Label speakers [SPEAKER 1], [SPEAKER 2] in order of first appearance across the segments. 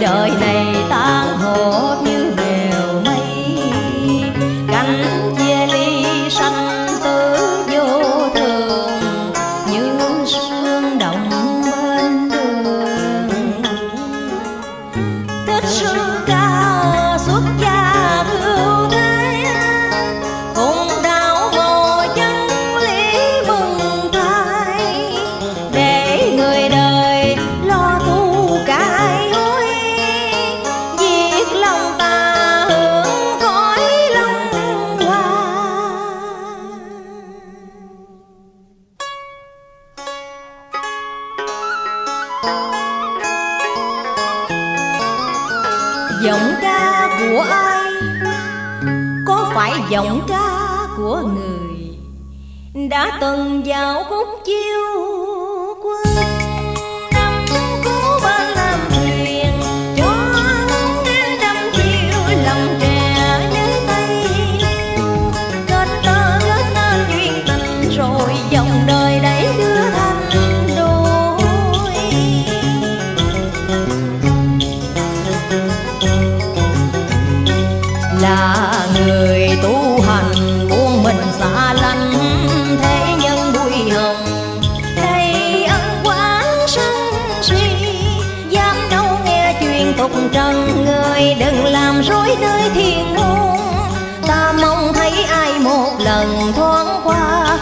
[SPEAKER 1] đời này tan hồn như bèo mây. Cánh chia ly sanh tử vô thường, như sương động bên đường. Thích sương ca giọng ca của ai? Có phải giọng ca của người? Đã từng vào khúc chiêu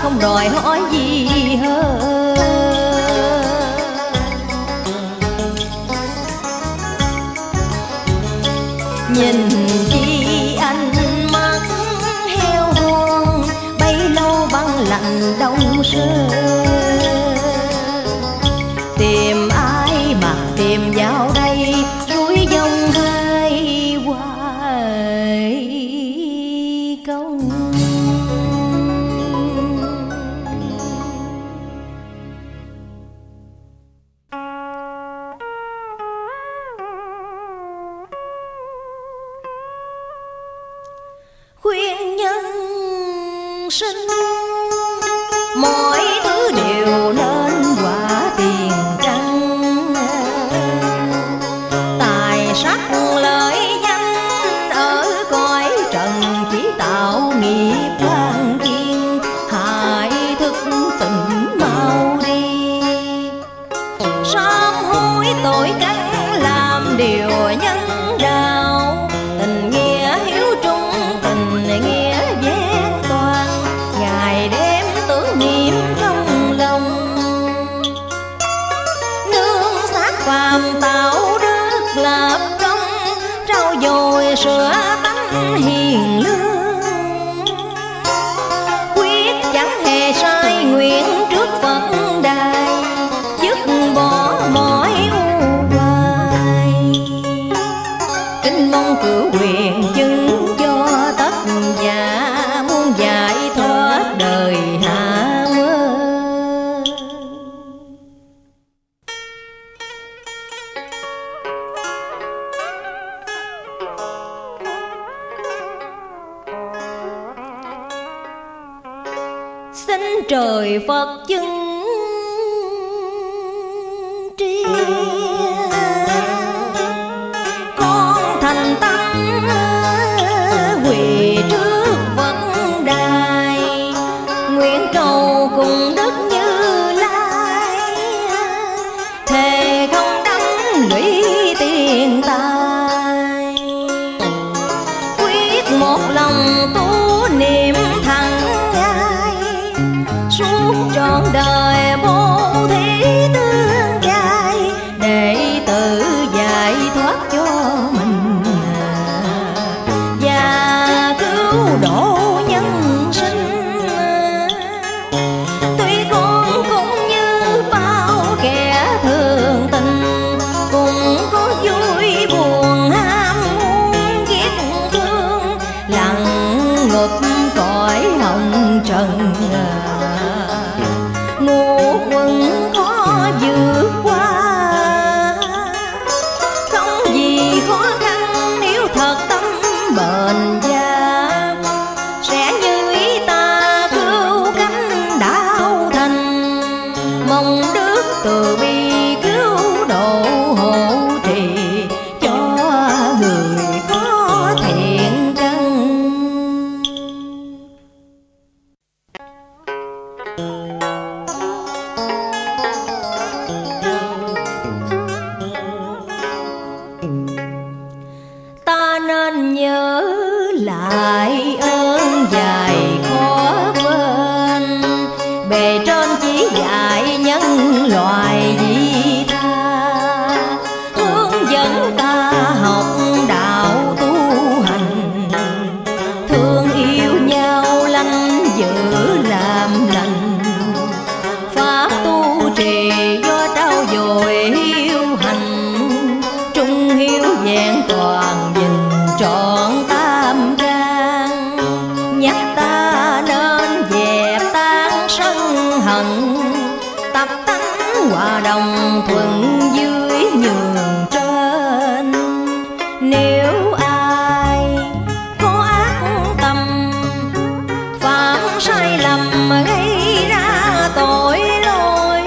[SPEAKER 1] không đòi hỏi gì hơn nhìn chi anh mắt heo hoang bấy lâu băng lạnh đông sương. sinh mỗi sữa tánh hiền lương. Quyết chẳng hề sai nguyện trước phật đài, dứt bỏ mọi ưu hoài kính mong cử quyền chứng trời Phật chứng tri. ta nên nhớ lại thuận dưới nhường trên. Nếu ai có ác tâm, phạm sai lầm, gây ra tội lỗi,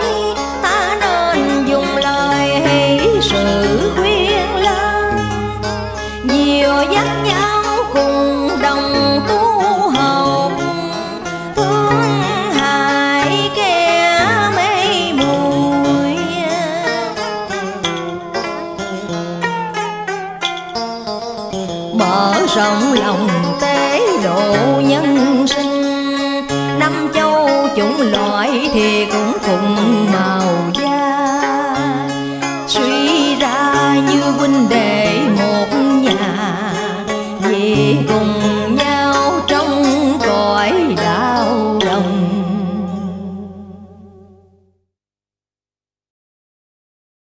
[SPEAKER 1] ta nên dùng lời hỷ sự khuyên lơn nhiều dắt nhau mở rộng lòng tế độ nhân sinh. Năm châu chủng loại thì cũng cùng màu